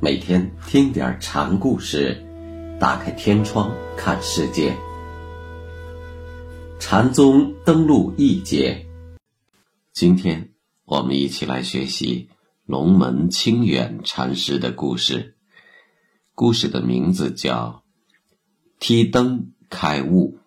每天听点禅故事，打开天窗看世界。禅宗登陆一节，今天我们一起来学习龙门清远禅师的故事。故事的名字叫《梯灯开悟》。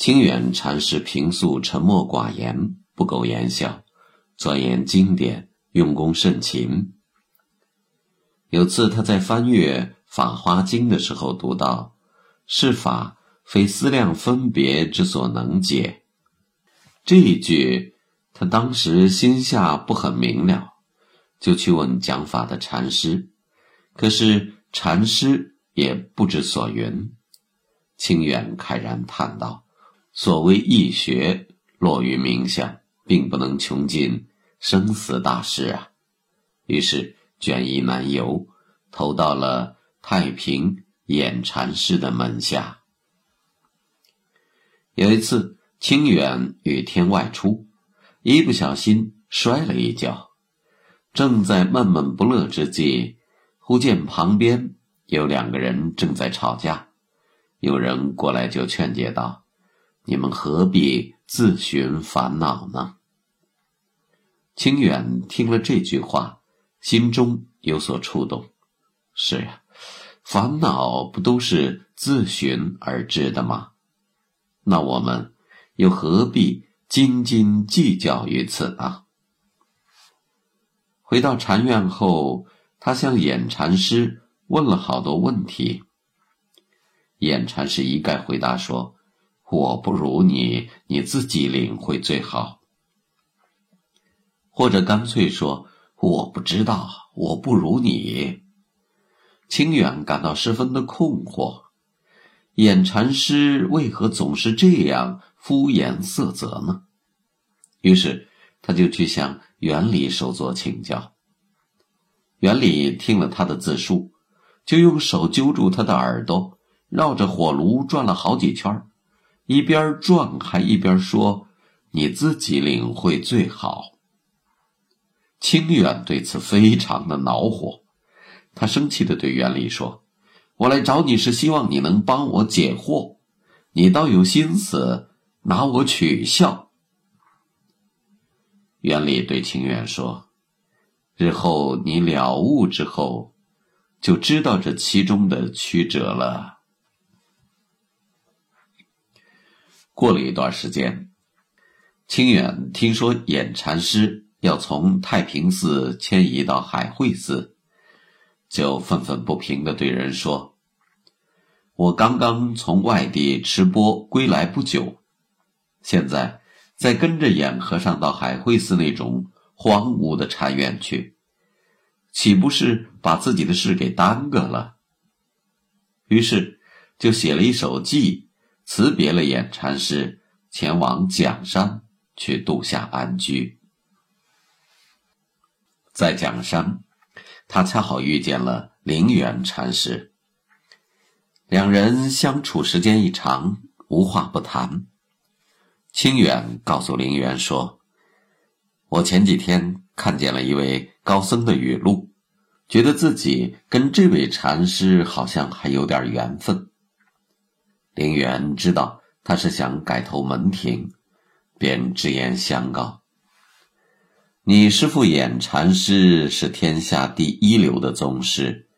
清远禅师平素沉默寡言，不苟言笑，钻研经典，用功甚勤。有次他在翻阅《法华经》的时候，读到“是法非思量分别之所能解”这一句，他当时心下不很明了，就去问讲法的禅师，可是禅师也不知所云。清远慨然叹道。所谓易学，落于名相，并不能穷尽生死大事啊。于是卷衣南游，投到了太平演禅师的门下。有一次，清远与天外出，一不小心摔了一跤，正在闷闷不乐之际，忽见旁边有两个人正在吵架，有人过来就劝解道。你们何必自寻烦恼呢？清远听了这句话，心中有所触动。是呀，烦恼不都是自寻而至的吗？那我们又何必斤斤计较于此呢？回到禅院后，他向眼禅师问了好多问题。眼禅师一概回答说。我不如你，你自己领会最好。或者干脆说，我不知道，我不如你。清远感到十分的困惑，演禅师为何总是这样敷衍塞责呢？于是他就去向原理首座请教。原理听了他的自述，就用手揪住他的耳朵，绕着火炉转了好几圈儿。一边转还一边说：“你自己领会最好。”清远对此非常的恼火，他生气的对袁礼说：“我来找你是希望你能帮我解惑，你倒有心思拿我取笑。”袁礼对清远说：“日后你了悟之后，就知道这其中的曲折了。”过了一段时间，清远听说演禅师要从太平寺迁移到海会寺，就愤愤不平的对人说：“我刚刚从外地吃播归来不久，现在再跟着演和尚到海会寺那种荒芜的禅院去，岂不是把自己的事给耽搁了？”于是就写了一首偈。辞别了眼禅师，前往蒋山去度夏安居。在蒋山，他恰好遇见了灵源禅师。两人相处时间一长，无话不谈。清远告诉灵源说：“我前几天看见了一位高僧的语录，觉得自己跟这位禅师好像还有点缘分。”林元知道他是想改投门庭，便直言相告：“你师父眼禅师是天下第一流的宗师，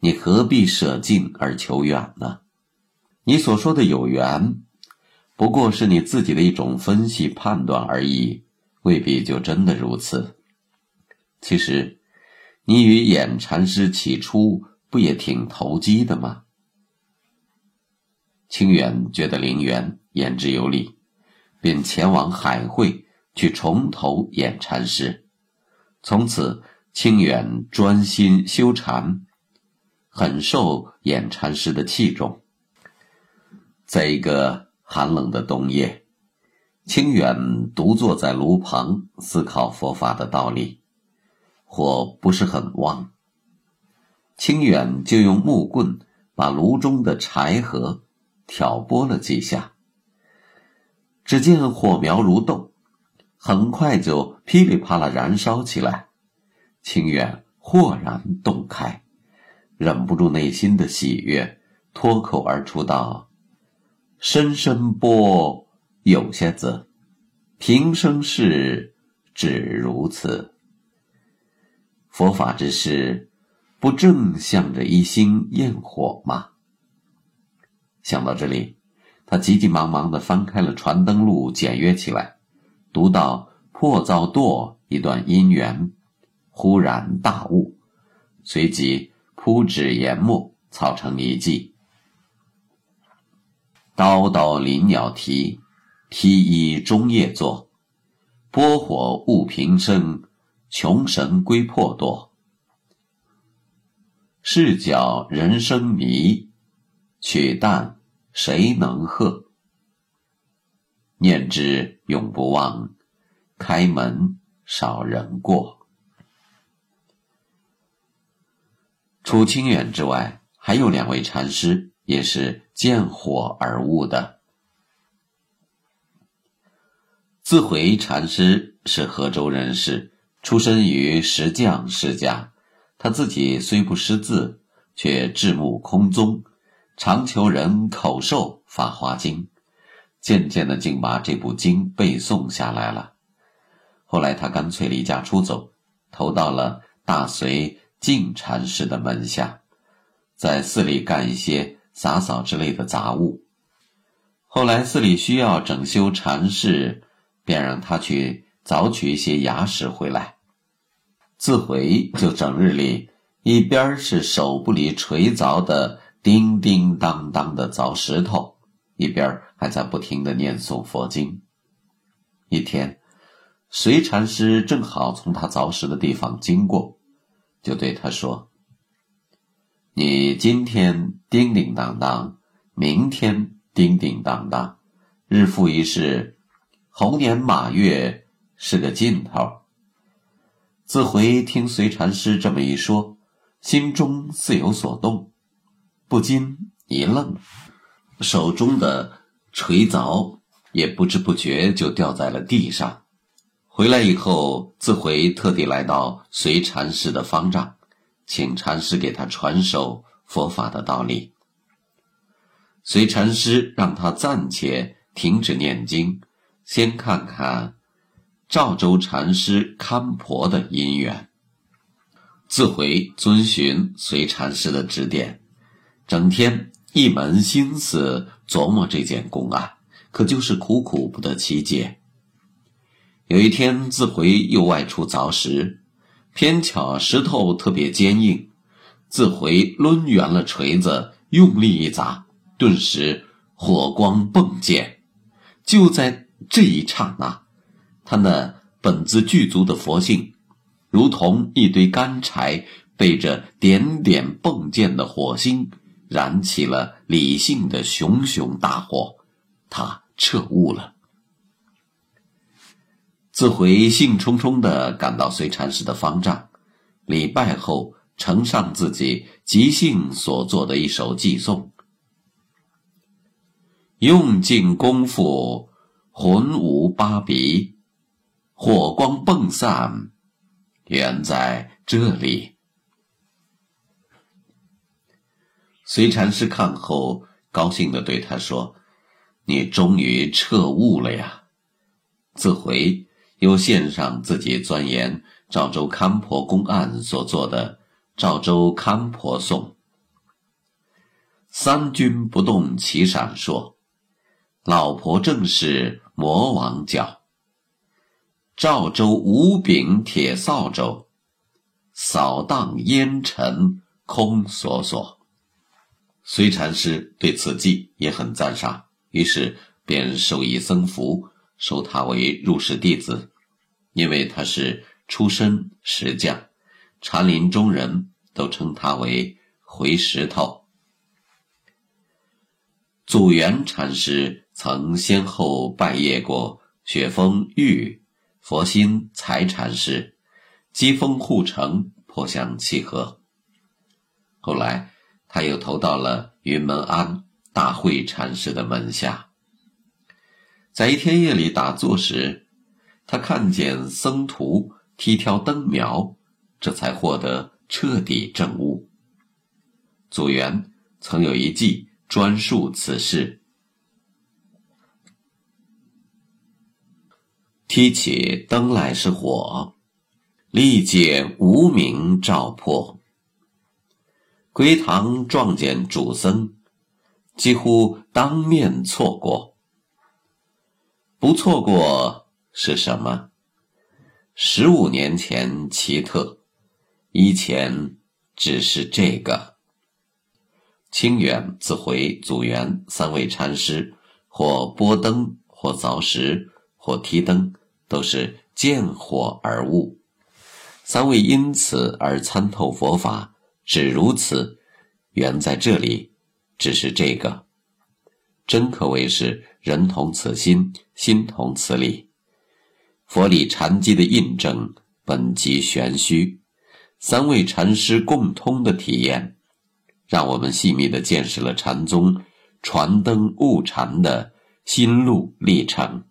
你何必舍近而求远呢？你所说的有缘，不过是你自己的一种分析判断而已，未必就真的如此。其实，你与眼禅师起初不也挺投机的吗？”清远觉得林元言之有理，便前往海会去重投演禅师。从此，清远专心修禅，很受演禅师的器重。在一个寒冷的冬夜，清远独坐在炉旁思考佛法的道理，火不是很旺。清远就用木棍把炉中的柴禾。挑拨了几下，只见火苗如豆，很快就噼里啪啦燃烧起来。清远豁然洞开，忍不住内心的喜悦，脱口而出道：“声声波，有些字，平生事，只如此。佛法之事，不正向着一心焰火吗？”想到这里，他急急忙忙地翻开了传灯录，检阅起来，读到“破造堕”一段姻缘。忽然大悟，随即铺纸研墨，草成一记：刀刀林鸟啼，梯衣中夜坐，波火物平生，穷神归破堕。视角人生迷，取淡谁能和？念之永不忘，开门少人过。除清远之外，还有两位禅师也是见火而悟的。自回禅师是河州人士，出身于石匠世家。他自己虽不识字，却智目空宗，常求人口授《法华经》，渐渐的竟把这部经背诵下来了。后来他干脆离家出走，投到了大隋。净禅师的门下，在寺里干一些洒扫之类的杂物。后来寺里需要整修禅室，便让他去凿取一些牙石回来。自回就整日里一边是手不离锤凿的叮叮当当的凿石头，一边还在不停的念诵佛经。一天，随禅师正好从他凿石的地方经过。就对他说：“你今天叮叮当当，明天叮叮当当，日复一日，猴年马月是个劲头。”自回听随禅师这么一说，心中似有所动，不禁一愣，手中的锤凿也不知不觉就掉在了地上。回来以后，自回特地来到随禅师的方丈，请禅师给他传授佛法的道理。随禅师让他暂且停止念经，先看看赵州禅师看婆的因缘。自回遵循随禅师的指点，整天一门心思琢磨这件公案，可就是苦苦不得其解。有一天，自回又外出凿石，偏巧石头特别坚硬。自回抡圆了锤子，用力一砸，顿时火光迸溅。就在这一刹那，他那本自具足的佛性，如同一堆干柴被这点点迸溅的火星燃起了理性的熊熊大火，他彻悟了。自回兴冲冲地赶到随禅师的方丈，礼拜后呈上自己即兴所作的一首偈颂：“用尽功夫，魂无八鼻，火光迸散，原在这里。”随禅师看后，高兴地对他说：“你终于彻悟了呀！”自回。又献上自己钻研赵州勘婆公案所做的《赵州勘婆颂》：“三军不动其闪烁，老婆正是魔王脚。赵州五柄铁扫帚，扫荡烟尘空索索。”隋禅师对此记也很赞赏，于是便授以僧服，收他为入室弟子。因为他是出身石匠，禅林中人都称他为“回石头”。祖元禅师曾先后拜谒过雪峰玉、佛心财禅师，机锋互成，颇相契合。后来，他又投到了云门庵大慧禅师的门下。在一天夜里打坐时，他看见僧徒踢挑灯苗，这才获得彻底证悟。祖元曾有一记专述此事：踢起灯来是火，历解无名照破。归堂撞见主僧，几乎当面错过。不错过是什么？十五年前奇特，以前只是这个。清远自回祖元三位禅师，或拨灯，或凿石，或提灯，都是见火而悟。三位因此而参透佛法，只如此。缘在这里，只是这个。真可谓是人同此心，心同此理。佛理禅机的印证，本即玄虚。三位禅师共通的体验，让我们细密地见识了禅宗传灯悟禅的心路历程。